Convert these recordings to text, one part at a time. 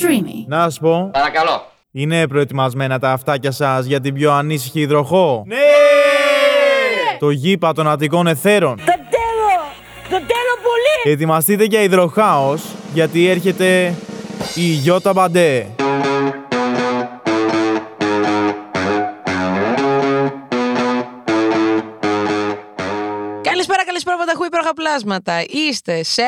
Streamy. Να σου πω, Παρακαλώ. είναι προετοιμασμένα τα αυτάκια σας για την πιο ανήσυχη υδροχό; Ναι! Το γήπα των Αττικών Εθέρων. Το τέλο! Το τέλο πολύ! Ετοιμαστείτε για υδροχάος, γιατί έρχεται η Γιώτα Μπαντέ. Καλησπέρα, καλησπέρα, πανταχού υπέροχα πλάσματα. Είστε σε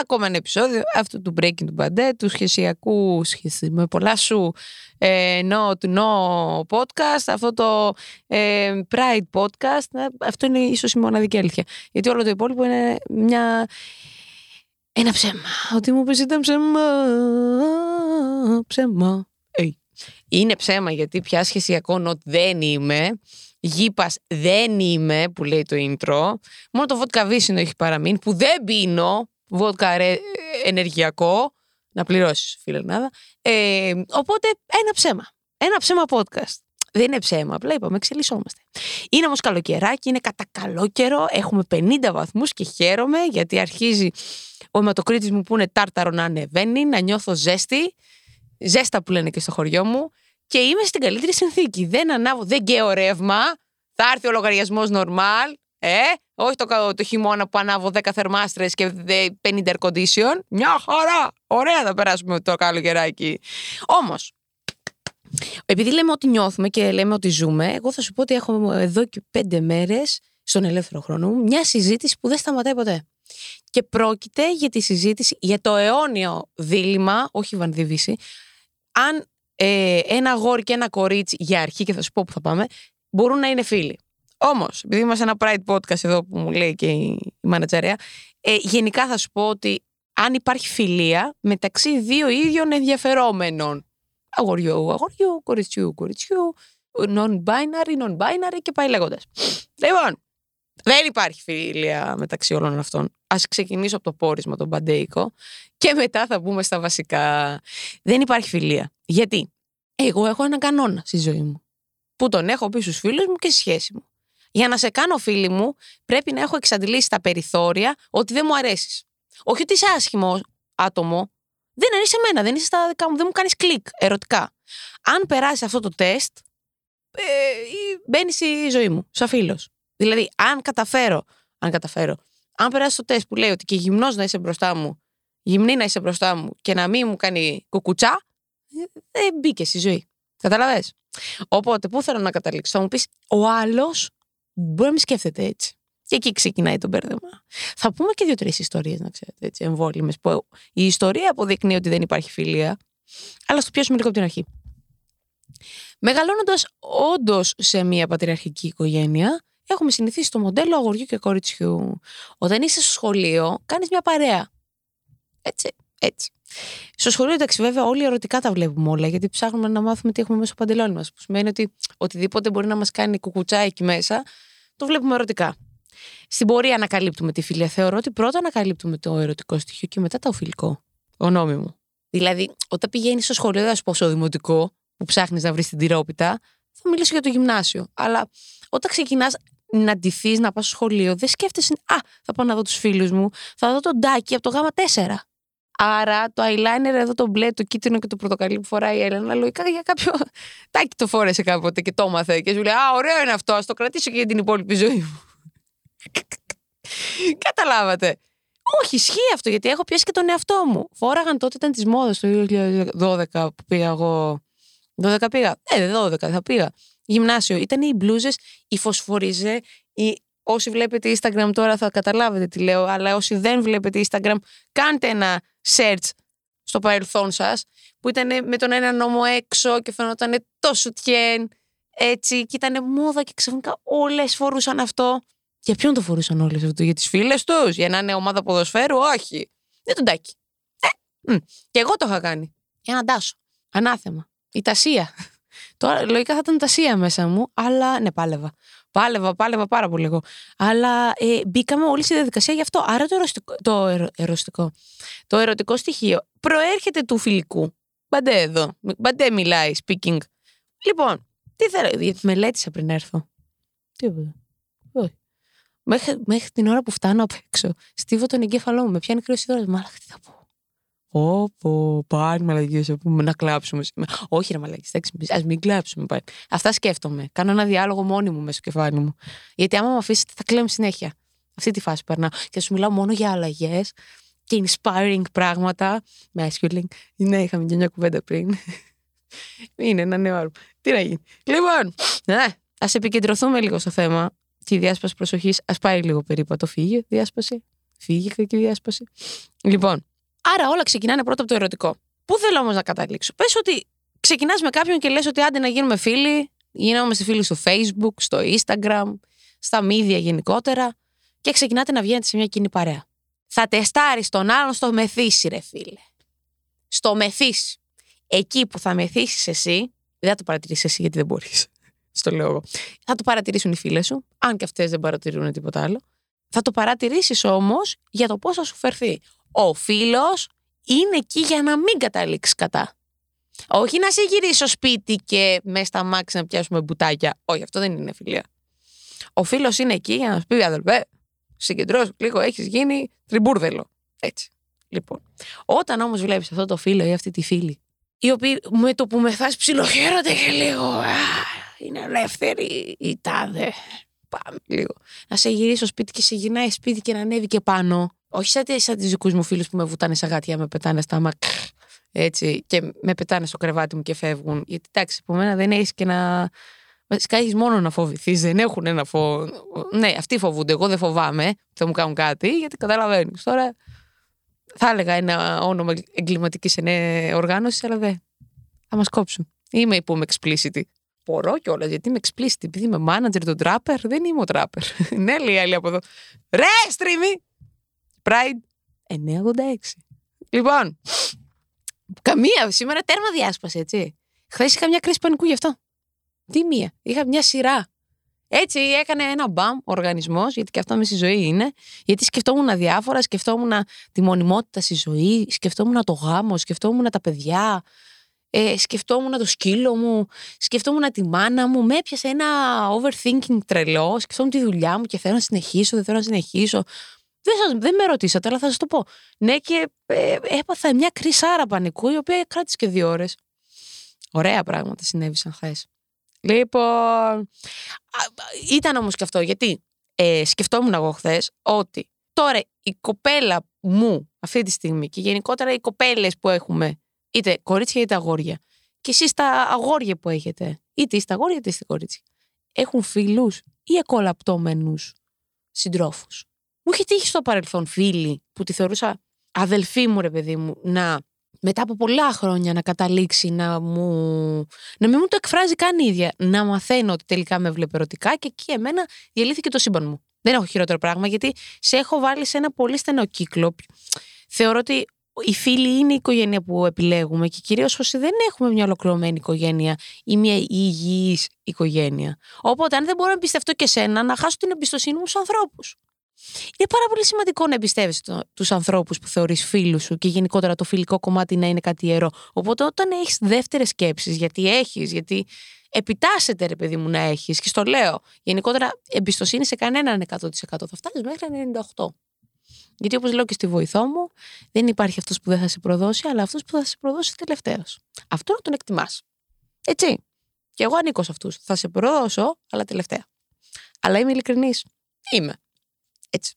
ακόμα ένα επεισόδιο αυτού του Breaking του Μπαντέ, του σχεσιακού, σχεση, με πολλά σου, ε, no to no podcast, αυτό το ε, Pride podcast. Ε, Αυτό είναι ίσως η μοναδική αλήθεια. Γιατί όλο το υπόλοιπο είναι μια... Ένα ψέμα. Ότι μου πεις ήταν ψέμα. Ψέμα. Ε. Είναι ψέμα γιατί πια σχεσιακό νοτ δεν είμαι. Γήπας δεν είμαι που λέει το intro. Μόνο το vodka βύσινο έχει παραμείνει που δεν πίνω. Βότκα ρε, ενεργειακό. Να πληρώσεις, φίλε Νάδα. Ε, οπότε ένα ψέμα. Ένα ψέμα podcast. Δεν είναι ψέμα, απλά είπαμε, εξελισσόμαστε. Είναι όμως καλοκαιράκι, είναι κατά καλό καιρό. Έχουμε 50 βαθμούς και χαίρομαι γιατί αρχίζει ο αιματοκρίτης μου που είναι τάρταρο να ανεβαίνει, να νιώθω ζέστη. Ζέστα που λένε και στο χωριό μου. Και είμαι στην καλύτερη συνθήκη. Δεν ανάβω, δεν γκαίω ρεύμα. Θα έρθει ο λογαριασμός normal. Ε, όχι το, κα- το χειμώνα που ανάβω 10 θερμάστρες και δε- 50 air condition. Μια χαρά! Ωραία θα περάσουμε το καλοκαιράκι. Όμως, επειδή λέμε ότι νιώθουμε και λέμε ότι ζούμε, εγώ θα σου πω ότι έχω εδώ και πέντε μέρες στον ελεύθερο χρόνο μου μια συζήτηση που δεν σταματάει ποτέ. Και πρόκειται για τη συζήτηση για το αιώνιο δίλημα, όχι βανδίβηση, αν ε, ένα αγόρι και ένα κορίτσι για αρχή, και θα σου πω που θα πάμε, μπορούν να είναι φίλοι. Όμως, επειδή είμαστε ένα pride podcast εδώ που μου λέει και η, η μανατζαρέα, ε, γενικά θα σου πω ότι αν υπάρχει φιλία μεταξύ δύο ίδιων ενδιαφερόμενων. Αγοριού, αγοριού, κοριτσιού, κοριτσιού, non-binary, non-binary και πάει λέγοντας. Λοιπόν, δεν υπάρχει φιλία μεταξύ όλων αυτών. Α ξεκινήσω από το πόρισμα, τον παντέικο, και μετά θα μπούμε στα βασικά. Δεν υπάρχει φιλία. Γιατί; Εγώ έχω έναν κανόνα στη ζωή μου. Που τον έχω πει στους φίλους μου και στη σχέση μου. Για να σε κάνω φίλη μου, πρέπει να έχω εξαντλήσει τα περιθώρια ότι δεν μου αρέσεις. Όχι ότι είσαι άσχημο άτομο. Δεν είσαι εμένα, δεν είσαι στα δικά μου, δεν μου κάνεις κλικ ερωτικά. Αν περάσει αυτό το τεστ, ε, μπαίνεις στη ζωή μου, σαν φίλος. Δηλαδή, αν καταφέρω, αν καταφέρω, αν περάσει το τεστ που λέει ότι και γυμνός να είσαι μπροστά μου, γυμνή να είσαι μπροστά μου και να μην μου κάνει κουκουτσά, δεν μπήκες στη ζωή. Καταλαβέ. Οπότε, πού θέλω να καταλήξω, θα μου πεις, ο άλλος μπορεί να μην σκέφτεται έτσι. Και εκεί ξεκινάει το μπέρδεμα. Θα πούμε και δύο-τρεις ιστορίες, να ξέρετε, έτσι, εμβόλυμες. Που η ιστορία αποδεικνύει ότι δεν υπάρχει φιλία, αλλά στο πιάσουμε λίγο από την αρχή. Μεγαλώνοντας όντως σε μια πατριαρχική οικογένεια, έχουμε συνηθίσει το μοντέλο αγοριού και κοριτσιού. Όταν είσαι στο σχολείο, κάνεις μια παρέα. Έτσι, έτσι. Στο σχολείο, εντάξει, βέβαια, όλοι ερωτικά τα βλέπουμε όλα, γιατί ψάχνουμε να μάθουμε τι έχουμε μέσα στο παντελόνι μας. Που σημαίνει ότι οτιδήποτε μπορεί να μας κάνει κουκουτσά εκεί μέσα, το βλέπουμε ερωτικά. Στην πορεία ανακαλύπτουμε τη φιλία. Θεωρώ ότι πρώτα ανακαλύπτουμε το ερωτικό στοιχείο και μετά το οφειλικό. Γνώμη μου. Δηλαδή, όταν πηγαίνεις στο σχολείο, δεν θα σου πω στο δημοτικό, που ψάχνεις να βρεις την τυρόπιτα, θα μιλήσω για το γυμνάσιο. Αλλά όταν ξεκινάς να ντυθείς, να πας στο σχολείο, δεν σκέφτεσαι, Α, θα πάω να δω τους φίλους μου, θα δω τον Τάκη από το γάμα 4. Άρα το eyeliner εδώ το μπλε, το κίτρινο και το πορτοκαλί που φοράει η Έλενα, λογικά για κάποιο. Τάκη το φόρεσε κάποτε και το έμαθε. Και σου λέει Α, ωραίο είναι αυτό, ας το κρατήσω και για την υπόλοιπη ζωή μου. Καταλάβατε. Όχι, ισχύει αυτό γιατί έχω πιάσει και τον εαυτό μου. Φόραγαν τότε, ήταν της μόδας το 2012 που πήγα εγώ. 12 πήγα. Ε, 12 θα πήγα. Γυμνάσιο. Ήταν οι μπλούζες, η φωσφοριζέ. Οι... Όσοι βλέπετε Instagram τώρα θα καταλάβετε τι λέω, αλλά όσοι δεν βλέπετε Instagram, κάντε ένα search στο παρελθόν σας, που ήταν με τον ένα νόμο έξω και φαινόταν το σουτιέν, έτσι, και ήταν μόδα και ξαφνικά όλες φορούσαν αυτό. Για ποιον το φορούσαν όλες αυτό, για τις φίλες τους, για να είναι ομάδα ποδοσφαίρου, όχι. Για τον τάκι. Ε, μ. και εγώ το είχα κάνει. Για να τάσω. Ανάθεμα. Η τασία. Τώρα λογικά θα ήταν τασία μέσα μου, αλλά ναι, πάλευα. Πάλευα, πάλευα πάρα πολύ λίγο. Αλλά ε, μπήκαμε όλοι στη διαδικασία γι' αυτό. Άρα το, ερωτικό, το ερω- ερωτικό, το ερωτικό στοιχείο προέρχεται του φιλικού. Μπαντέ εδώ. Μπαντέ μιλάει, speaking. Λοιπόν, τι θέλω, γιατί μελέτησα πριν έρθω. Τίποτα. Όχι. Μέχρι, μέχρι την ώρα που φτάνω απ' έξω, στίβω τον εγκέφαλό μου. Με πιάνει κρύο σιδόρα. Μάλακα, τι θα πω. Όπω, πάλι μαλακίες να πούμε, να κλάψουμε σήμερα. Όχι, ρε μαλακίες, εντάξει, ας μην κλάψουμε πάλι. Αυτά σκέφτομαι. Κάνω ένα διάλογο μόνη μου μέσα στο κεφάλι μου. Γιατί άμα με αφήσετε, θα κλαίμε συνέχεια. Αυτή τη φάση περνάω. Και σου μιλάω μόνο για αλλαγές και inspiring πράγματα. Masculine. Ναι, είχαμε και μια κουβέντα πριν. Είναι ένα νέο άρμα. Τι να γίνει. Λοιπόν, ναι, ας επικεντρωθούμε λίγο στο θέμα. Τη διάσπαση προσοχής. Α πάει λίγο περίπατο. Φύγει διάσπαση. Φύγει κακή διάσπαση. Λοιπόν, άρα όλα ξεκινάνε πρώτα από το ερωτικό. Πού θέλω όμως να καταλήξω; Πες ότι ξεκινάς με κάποιον και λες ότι άντε να γίνουμε φίλοι. Γινόμαστε φίλοι στο Facebook, στο Instagram, στα media γενικότερα και ξεκινάτε να βγαίνετε σε μια κοινή παρέα. Θα τεστάρεις τον άλλον στο μεθύσι, ρε φίλε. Στο μεθύσι. Εκεί που θα μεθύσεις εσύ, δεν θα το παρατηρήσεις εσύ γιατί δεν μπορείς. Στο λέω εγώ. Θα το παρατηρήσουν οι φίλες σου, αν και αυτές δεν παρατηρούν τίποτα άλλο. Θα το παρατηρήσεις όμως για το πώς θα σου φερθεί. Ο φίλος είναι εκεί για να μην καταλήξεις κατά. Όχι να σε γυρίσει στο σπίτι και μέσα στα μάξι να πιάσουμε μπουτάκια. Όχι, αυτό δεν είναι φιλία. Ο φίλος είναι εκεί για να σου πει, αδελφέ, συγκεντρώσου λίγο, έχεις γίνει τριμπούρδελο. Έτσι. Λοιπόν. Όταν όμως βλέπεις αυτό το φίλο ή αυτή τη φίλη, οι οποίοι με το που μεθάς ψιλοχαίρονται και λίγο. Α, είναι ελεύθερη η τάδε. Πάμε λίγο. Να σε γυρίσει στο σπίτι και σε γυρνάει σπίτι και να ανέβει και πάνω. Όχι σαν, σαν του δικούς μου φίλους που με βουτάνε σαν γάτια, με πετάνε στα μάκ. Έτσι, και με πετάνε στο κρεβάτι μου και φεύγουν. Γιατί εντάξει, από μένα δεν έχεις και να. Βασικά έχεις μόνο να φοβηθείς, δεν έχουν ένα φόβο. Ναι, αυτοί φοβούνται. Εγώ δεν φοβάμαι θα μου κάνουν κάτι, γιατί καταλαβαίνεις. Τώρα θα έλεγα ένα όνομα εγκληματικής οργάνωσης, αλλά δεν. Θα μας κόψουν. Είμαι που είμαι explicit. Μπορώ κιόλας γιατί είμαι explicit. Επειδή είμαι manager του trapper, δεν είμαι ο trapper. ναι, λέει άλλη από εδώ. Ρε, streamy! Pride 986. Λοιπόν, καμία σήμερα τέρμα διάσπαση, έτσι. Χθες είχα μια κρίση πανικού γι' αυτό. Τι μία. Είχα μια σειρά. Έτσι έκανε ένα μπαμ ο οργανισμός, γιατί και αυτό με στη ζωή είναι. Γιατί σκεφτόμουν διάφορα, σκεφτόμουν τη μονιμότητα στη ζωή, σκεφτόμουν το γάμο, σκεφτόμουν τα παιδιά, ε, σκεφτόμουν το σκύλο μου, σκεφτόμουν τη μάνα μου. Με έπιασε ένα overthinking τρελό, σκεφτόμουν τη δουλειά μου και θέλω να συνεχίσω, δεν θέλω να συνεχίσω. Δεν, σας, δεν με ρωτήσατε, αλλά θα σας το πω. Ναι, και ε, έπαθα μια κρυσάρα πανικού, η οποία κράτησε και δύο ώρες. Ωραία πράγματα συνέβησαν χθες. Λοιπόν. Ήταν όμως και αυτό, γιατί ε, σκεφτόμουν εγώ χθες ότι τώρα η κοπέλα μου αυτή τη στιγμή και γενικότερα οι κοπέλες που έχουμε, είτε κορίτσια είτε αγόρια, και εσείς τα αγόρια που έχετε, είτε είστε αγόρια είτε είστε κορίτσια, έχουν φίλους ή εκολαπτώμενου συντρόφους. Μου είχε τύχει στο παρελθόν φίλοι που τη θεωρούσα αδελφή μου, ρε παιδί μου, να μετά από πολλά χρόνια να καταλήξει να μου. να μην μου το εκφράζει καν η ίδια. Να μαθαίνω ότι τελικά με βλέπει ερωτικά και εκεί εμένα διαλύθηκε το σύμπαν μου. Δεν έχω χειρότερο πράγμα γιατί σε έχω βάλει σε ένα πολύ στενό κύκλο. Θεωρώ ότι οι φίλοι είναι η οικογένεια που επιλέγουμε και κυρίως όσοι δεν έχουμε μια ολοκληρωμένη οικογένεια ή μια υγιής οικογένεια. Οπότε, αν δεν μπορώ να εμπιστευτώ και σένα, να χάσω την εμπιστοσύνη μου στους ανθρώπους. Είναι πάρα πολύ σημαντικό να εμπιστεύει τους ανθρώπους που θεωρείς φίλους σου και γενικότερα το φιλικό κομμάτι να είναι κάτι ιερό. Οπότε όταν έχεις δεύτερες σκέψεις, γιατί έχεις, γιατί επιτάσσεται ρε παιδί μου να έχεις, και στο λέω, γενικότερα εμπιστοσύνη σε κανέναν 100%. Θα φτάσεις μέχρι 98%. Γιατί όπως λέω και στη βοηθό μου, δεν υπάρχει αυτός που δεν θα σε προδώσει, αλλά αυτός που θα σε προδώσει τελευταίος. Αυτό να τον εκτιμάς. Έτσι. Και εγώ ανήκω σε αυτούς. Θα σε προδώσω, αλλά τελευταία. Αλλά είμαι ειλικρινής. Είμαι. Έτσι.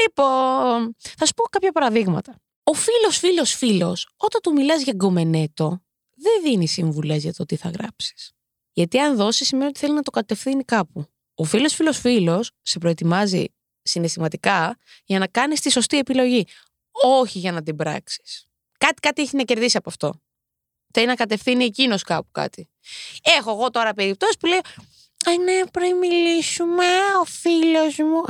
Λοιπόν, θα σου πω κάποια παραδείγματα. Ο φίλος, φίλος, φίλος, όταν του μιλάς για γκομενέτο, δεν δίνει συμβουλές για το τι θα γράψεις. Γιατί αν δώσεις, σημαίνει ότι θέλει να το κατευθύνει κάπου. Ο φίλος, φίλος, φίλος σε προετοιμάζει συναισθηματικά για να κάνεις τη σωστή επιλογή. Όχι για να την πράξεις. Κάτι, κάτι έχει να κερδίσει από αυτό. Θέλει να κατευθύνει εκείνος κάπου κάτι. Έχω εγώ τώρα περιπτώσεις που λέει Α, ναι, πρέπει μιλήσουμε, ο φίλος μου.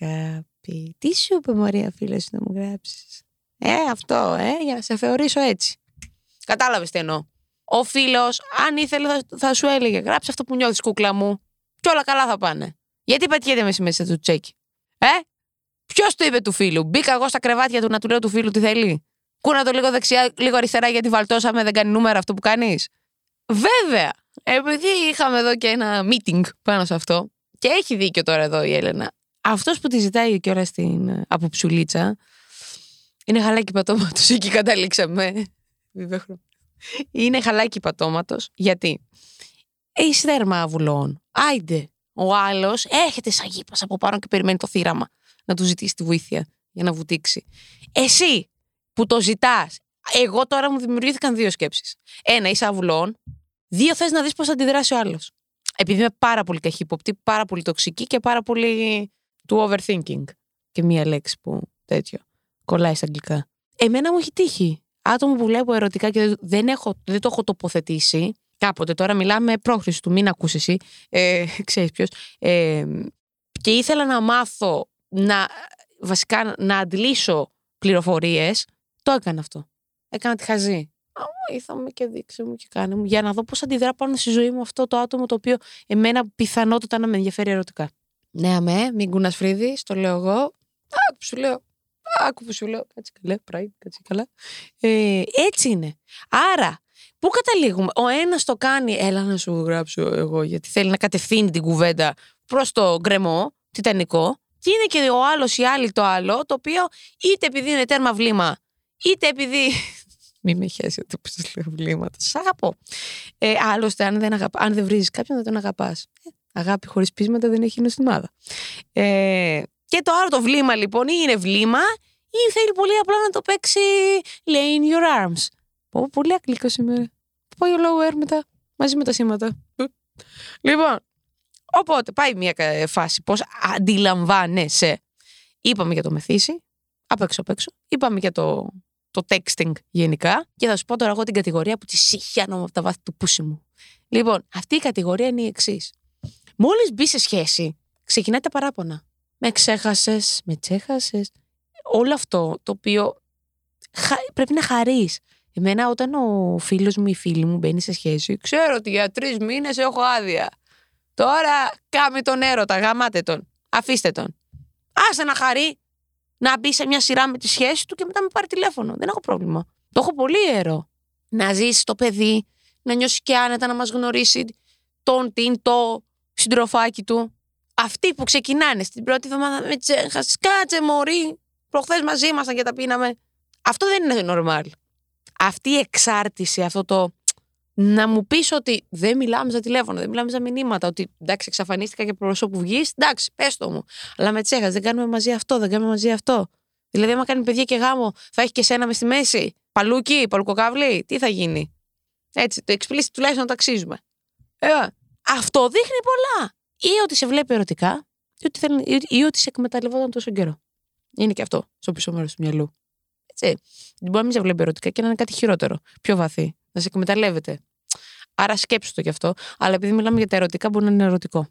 Αγάπη. Τι σου είπε, Μαρία, φίλο να μου γράψεις; Ε, αυτό, ε, για να σε θεωρήσω έτσι. Κατάλαβες τι εννοώ. Ο φίλος, αν ήθελε, θα, θα, σου έλεγε: Γράψε αυτό που νιώθεις, κούκλα μου. Και όλα καλά θα πάνε. Γιατί πετιέται μέσα μέσα του τσέκι. Ε, ποιος το είπε του φίλου; Μπήκα εγώ στα κρεβάτια του να του λέω του φίλου τι θέλει. Κούνα το λίγο δεξιά, λίγο αριστερά γιατί βαλτώσαμε, δεν κάνει νούμερα αυτό που κάνεις. Βέβαια. Επειδή είχαμε εδώ και ένα meeting πάνω σε αυτό. Και έχει δίκιο τώρα εδώ η Έλενα. Αυτός που τη ζητάει και ώρα στην, από ψουλίτσα Είναι χαλάκι πατώματος. Εκεί καταλήξαμε. Είναι χαλάκι πατώματος. Γιατί; Είσαι τέρμα βουλών. Άιντε. Ο άλλος έρχεται σαν γήπας από πάνω και περιμένει το θύραμα να του ζητήσει τη βοήθεια για να βουτήξει. Εσύ που το ζητάς, εγώ τώρα μου δημιουργήθηκαν δύο σκέψεις. Ένα, είσαι αβουλών. Δύο, θες να δεις πώς θα αντιδράσει ο άλλος. Επειδή είμαι πάρα πολύ καχύποπτη, πάρα πολύ τοξική και πάρα πολύ του overthinking. Και μία λέξη που τέτοιο κολλάει στα αγγλικά. Εμένα μου έχει τύχει. Άτομο που βλέπω ερωτικά και δεν, έχω, δεν το έχω τοποθετήσει. Κάποτε τώρα μιλάμε πρόχρηση του, μην ακούσει εσύ. Ε, ξέρεις ποιος. Ε, και ήθελα να μάθω να, βασικά να αντλήσω πληροφορίες. Το έκανα αυτό. Έκανα τη χαζή. Βοήθαμε και δείξε μου και κάνε μου για να δω πώς αντιδρά πάνω στη ζωή μου αυτό το άτομο το οποίο εμένα πιθανότατα να με ενδιαφέρει ερωτικά. Ναι, αμέ, μην κουνάς φρύδι, το λέω εγώ. Άκου που σου λέω. Άκου που σου λέω. Κάτσε καλά, πράγει, κάτσε καλά. Ε, έτσι είναι. Άρα, πού καταλήγουμε; Ο ένας το κάνει, έλα να σου γράψω εγώ, γιατί θέλει να κατευθύνει την κουβέντα προς το γκρεμό, τιτανικό. Και είναι και ο άλλος ή άλλη το άλλο, το οποίο είτε επειδή είναι τέρμα βλήμα, είτε επειδή μη με χέσετε που σα λέω βλήματα. Σα αγαπώ. Ε, άλλωστε, αν δεν, αγαπά, αν δεν βρίζεις κάποιον, δεν τον αγαπάς. Ε, αγάπη χωρίς πείσματα δεν έχει νοστιμάδα. Ε, και το άλλο το βλήμα λοιπόν, ή είναι βλήμα, ή θέλει πολύ απλά να το παίξει lay in your arms. Πω, πολύ αγγλικό σήμερα. Πάει ο low air μετά, μαζί με τα σήματα. Λοιπόν, οπότε πάει μια φάση πώς αντιλαμβάνεσαι. Είπαμε για το μεθύσι, απ' έξω απ' έξω. Είπαμε για το το texting γενικά. Και θα σου πω τώρα εγώ την κατηγορία που τη συχιάνω από τα βάθη του πούσι μου. Λοιπόν, αυτή η κατηγορία είναι η εξής. Μόλις μπει σε σχέση, ξεκινάει τα παράπονα. Με ξέχασες, με τσέχασε. Όλο αυτό το οποίο πρέπει να χαρείς. Εμένα, όταν ο φίλος μου ή η φίλη μου μπαίνει σε σχέση, ξέρω ότι για τρεις μήνες έχω άδεια. Τώρα κάμε τον έρωτα, γαμάτε τον. Αφήστε τον. Άσε να χαρεί να μπει σε μια σειρά με τη σχέση του και μετά με πάρει τηλέφωνο. Δεν έχω πρόβλημα. Το έχω πολύ ιερό. Να ζήσει το παιδί, να νιώσεις και άνετα να μας γνωρίσει τον, την, το συντροφάκι του. Αυτοί που ξεκινάνε στην πρώτη εβδομάδα με τσέχα, κάτσε μωρή. Προχθές μαζί ήμασταν και τα πίναμε. Αυτό δεν είναι normal. Αυτή η εξάρτηση, αυτό το να μου πεις ότι δεν μιλάμε στα τηλέφωνα, δεν μιλάμε στα μηνύματα, ότι εντάξει, εξαφανίστηκα και προσώπου βγεις, εντάξει, πες το μου. Αλλά με τσέχα, δεν κάνουμε μαζί αυτό, δεν κάνουμε μαζί αυτό. Δηλαδή, άμα κάνει παιδιά και γάμο, θα έχει και σένα μες στη μέση. Παλούκι, παλουκοκαύλι, τι θα γίνει. Έτσι, το explicit τουλάχιστον να το αξίζουμε. Ε, αυτό δείχνει πολλά. Ή ότι σε βλέπει ερωτικά, ή ότι, θέλει, ή, ότι σε εκμεταλλευόταν τόσο καιρό. Είναι και αυτό στο πίσω μέρος του μυαλού. Έτσι. Μπορεί να μην σε βλέπει ερωτικά και να είναι κάτι χειρότερο, πιο βαθύ να σε εκμεταλλεύεται. Άρα σκέψου το κι αυτό. Αλλά επειδή μιλάμε για τα ερωτικά, μπορεί να είναι ερωτικό.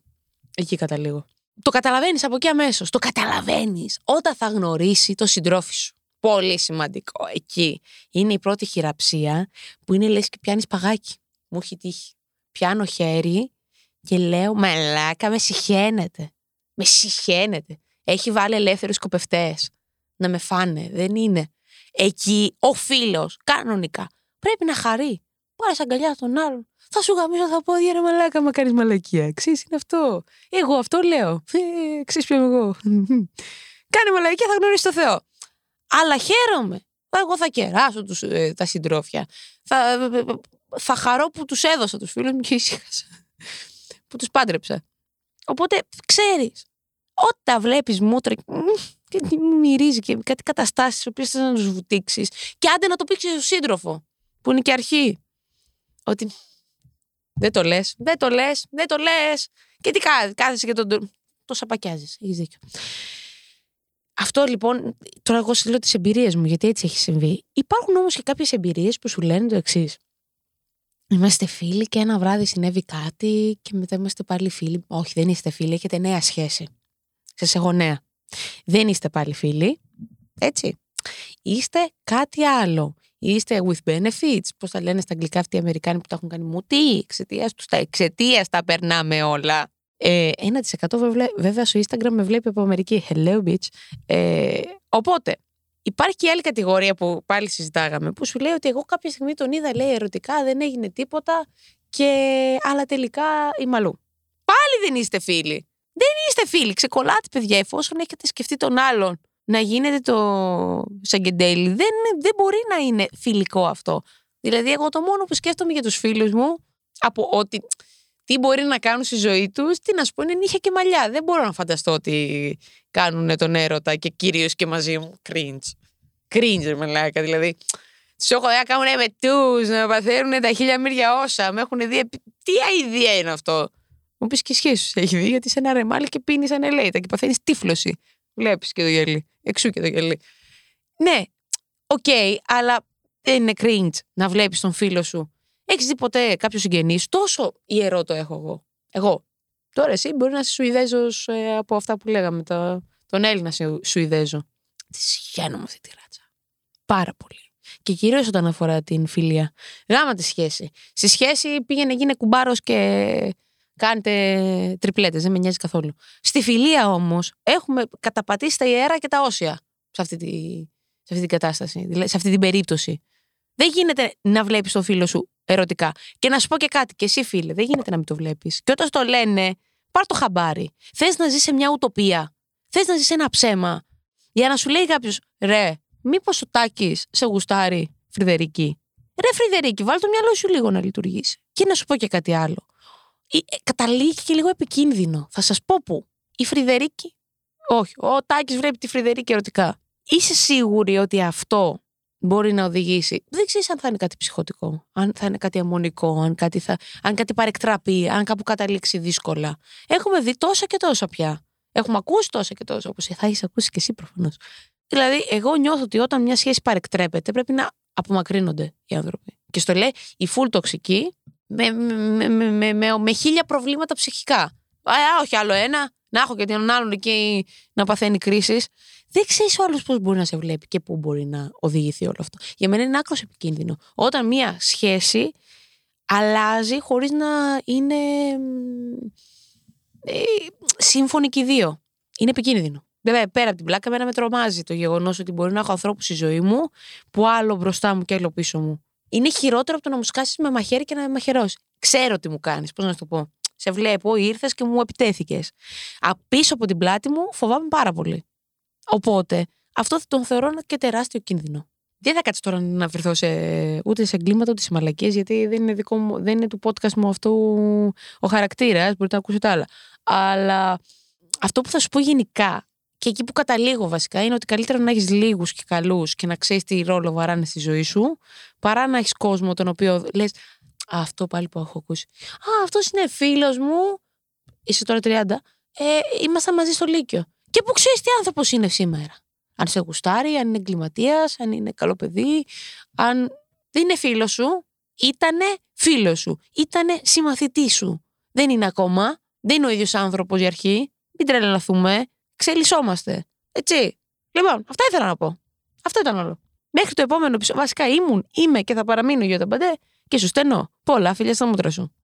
Εκεί καταλήγω. Το καταλαβαίνεις από εκεί αμέσως. Το καταλαβαίνεις όταν θα γνωρίσει το συντρόφι σου. Πολύ σημαντικό. Εκεί είναι η πρώτη χειραψία που είναι λες και πιάνεις παγάκι. Μου έχει τύχει. Πιάνω χέρι και λέω Μαλάκα, με συχαίνεται. Με συχαίνεται. Έχει βάλει ελεύθερους σκοπευτές να με φάνε. Δεν είναι. Εκεί ο φίλος, κανονικά, πρέπει να χαρεί. Πάρε αγκαλιά τον άλλον. Θα σου γαμίσω θα πω ρε μαλάκα, μα κάνεις μαλακία. Ξέρεις, είναι αυτό. Εγώ αυτό λέω. Ε, ξέρεις ποιο είμαι εγώ. Κάνε μαλακία, θα γνωρίσει το Θεό. Αλλά χαίρομαι. Εγώ θα κεράσω τους, ε, τα συντρόφια. Θα, ε, θα χαρώ που τους έδωσα τους φίλους μου και ησύχασα. Που τους πάντρεψα. Οπότε ξέρεις, όταν βλέπεις μούτρα και μυρίζει και κάτι καταστάσεις τις οποίες θες να τους βουτήξεις και άντε να το πήξεις στο σύντροφο που είναι και αρχή. Ότι δεν το λες, δεν το λες, δεν το λες. Και τι κάνει, κάθεσαι και τον. Το σαπακιάζεις. Έχεις δίκιο. Αυτό λοιπόν, τώρα εγώ σου λέω τις εμπειρίες μου, γιατί έτσι έχει συμβεί. Υπάρχουν όμως και κάποιες εμπειρίες που σου λένε το εξής. Είμαστε φίλοι και ένα βράδυ συνέβη κάτι και μετά είμαστε πάλι φίλοι. Όχι, δεν είστε φίλοι, έχετε νέα σχέση. Σας έχω νέα. Δεν είστε πάλι φίλοι. Έτσι. Είστε κάτι άλλο είστε with benefits, πώς τα λένε στα αγγλικά αυτοί οι Αμερικάνοι που τα έχουν κάνει μουτί, εξαιτίας τους, τα εξαιτίας τα περνάμε όλα. Ε, 1% βέβαια στο Instagram με βλέπει από Αμερική. Hello, bitch. Ε, οπότε, υπάρχει και άλλη κατηγορία που πάλι συζητάγαμε, που σου λέει ότι εγώ κάποια στιγμή τον είδα, λέει, ερωτικά, δεν έγινε τίποτα, και... αλλά τελικά η μαλού. Πάλι δεν είστε φίλοι. Δεν είστε φίλοι. Ξεκολλάτε, παιδιά, εφόσον έχετε σκεφτεί τον άλλον να γίνεται το σαγκεντέλι. Δεν, δεν μπορεί να είναι φιλικό αυτό. Δηλαδή, εγώ το μόνο που σκέφτομαι για τους φίλους μου, από ότι τι μπορεί να κάνουν στη ζωή τους, τι να σου πω, είναι νύχια και μαλλιά. Δεν μπορώ να φανταστώ ότι κάνουν τον έρωτα και κυρίως και μαζί μου. Cringe. Cringe, μαλάκα. Δηλαδή, τους έχω δει να κάνουν με τους, να παθαίνουν τα χίλια μύρια όσα. Με έχουν δει. Τι αηδία είναι αυτό; Μου πεις και σχέση έχει δει, γιατί σε ένα ρεμάλι και πίνεις ανελέητα και παθαίνεις τύφλωση. Βλέπεις και το γελί. Εξού και το γελί. Ναι, OK, okay, αλλά δεν είναι cringe να βλέπεις τον φίλο σου. Έχεις δει ποτέ κάποιο συγγενή, τόσο ιερό το έχω εγώ. Εγώ. Τώρα εσύ μπορεί να είσαι Σουηδέζος ε, από αυτά που λέγαμε, το, τον Έλληνα Σουηδέζο. Τη συγχαίνω με αυτή τη ράτσα. Πάρα πολύ. Και κυρίως όταν αφορά την φιλία. Γάμα τη σχέση. Στη σχέση πήγαινε γίνε κουμπάρος και κάνετε τριπλέτες. Δεν με νοιάζει καθόλου. Στη φιλία όμως έχουμε καταπατήσει τα ιερά και τα όσια σε αυτή, τη, σε αυτή την κατάσταση. Δηλαδή, σε αυτή την περίπτωση. Δεν γίνεται να βλέπεις τον φίλο σου ερωτικά. Και να σου πω και κάτι, και εσύ φίλε, δεν γίνεται να μην το βλέπεις. Και όταν το λένε, πάρ το χαμπάρι. Θες να ζεις σε μια ουτοπία. Θες να ζεις σε ένα ψέμα. Για να σου λέει κάποιος, ρε, μήπως ο Τάκης σε γουστάρει, Φρυδερική; Ρε, Φρυδερική, βάλει το μυαλό σου λίγο να λειτουργήσει. Και να σου πω και κάτι άλλο. Ε, καταλήγει και λίγο επικίνδυνο. Θα σας πω πού. Η Φρυδερική. Όχι, ο Τάκης βλέπει τη Φρυδερική ερωτικά. Είσαι σίγουρη ότι αυτό μπορεί να οδηγήσει. Δεν ξέρεις αν θα είναι κάτι ψυχοτικό, αν θα είναι κάτι αιμονικό, αν κάτι, θα, αν κάτι παρεκτραπεί, αν κάπου καταλήξει δύσκολα. Έχουμε δει τόσα και τόσα πια. Έχουμε ακούσει τόσα και τόσα, όπως θα έχεις ακούσει και εσύ προφανώς. Δηλαδή, εγώ νιώθω ότι όταν μια σχέση παρεκτρέπεται, πρέπει να απομακρύνονται οι άνθρωποι. Και στο λέει η full τοξική με, με, με, με, με χίλια προβλήματα ψυχικά. Α, όχι άλλο ένα, να έχω και τον άλλον εκεί να παθαίνει κρίσεις. Δεν ξέρεις ο άλλο πώς μπορεί να σε βλέπει και πού μπορεί να οδηγηθεί όλο αυτό. Για μένα είναι άκρος επικίνδυνο. Όταν μία σχέση αλλάζει χωρίς να είναι ε, σύμφωνοι και οι δύο. Είναι επικίνδυνο. Βέβαια, πέρα από την πλάκα, μένα με τρομάζει το γεγονός ότι μπορεί να έχω ανθρώπους στη ζωή μου που άλλο μπροστά μου και άλλο πίσω μου. Είναι χειρότερο από το να μου σκάσεις με μαχαίρι και να με μαχαιρώσεις. Ξέρω τι μου κάνεις, πώς να σου το πω. Σε βλέπω, ήρθες και μου επιτέθηκες. Απίσω από την πλάτη μου φοβάμαι πάρα πολύ. Οπότε, αυτό θα τον θεωρώ και τεράστιο κίνδυνο. Δεν θα κάτσει τώρα να βρεθώ σε, ούτε σε εγκλήματα ούτε σε μαλακίες, γιατί δεν είναι, δικό μου, δεν είναι του podcast μου αυτό ο χαρακτήρας. Μπορείτε να ακούσετε άλλα. Αλλά αυτό που θα σου πω γενικά και εκεί που καταλήγω βασικά είναι ότι καλύτερα να έχεις λίγους και καλούς και να ξέρεις τι ρόλο βαράνε στη ζωή σου, παρά να έχεις κόσμο τον οποίο λες. Αυτό πάλι που έχω ακούσει. Α, αυτός είναι φίλος μου. Είσαι τώρα 30. Ε, ήμασταν μαζί στο Λύκειο. Και που ξέρεις τι άνθρωπος είναι σήμερα. Αν σε γουστάρει, αν είναι εγκληματίας, αν είναι καλό παιδί, αν δεν είναι φίλος σου, ήτανε φίλος σου. Ήτανε συμμαθητής σου. Δεν είναι ακόμα. Δεν είναι ο ίδιος άνθρωπος για αρχή. Μην τρελαθούμε. Ξελισσόμαστε. Έτσι. Λοιπόν, αυτά ήθελα να πω. Αυτό ήταν όλο. Μέχρι το επόμενο επεισόδιο. Βασικά ήμουν, είμαι και θα παραμείνω για τον παντέ και σου στενώ. Πολλά φιλιά στα μούτρα σου.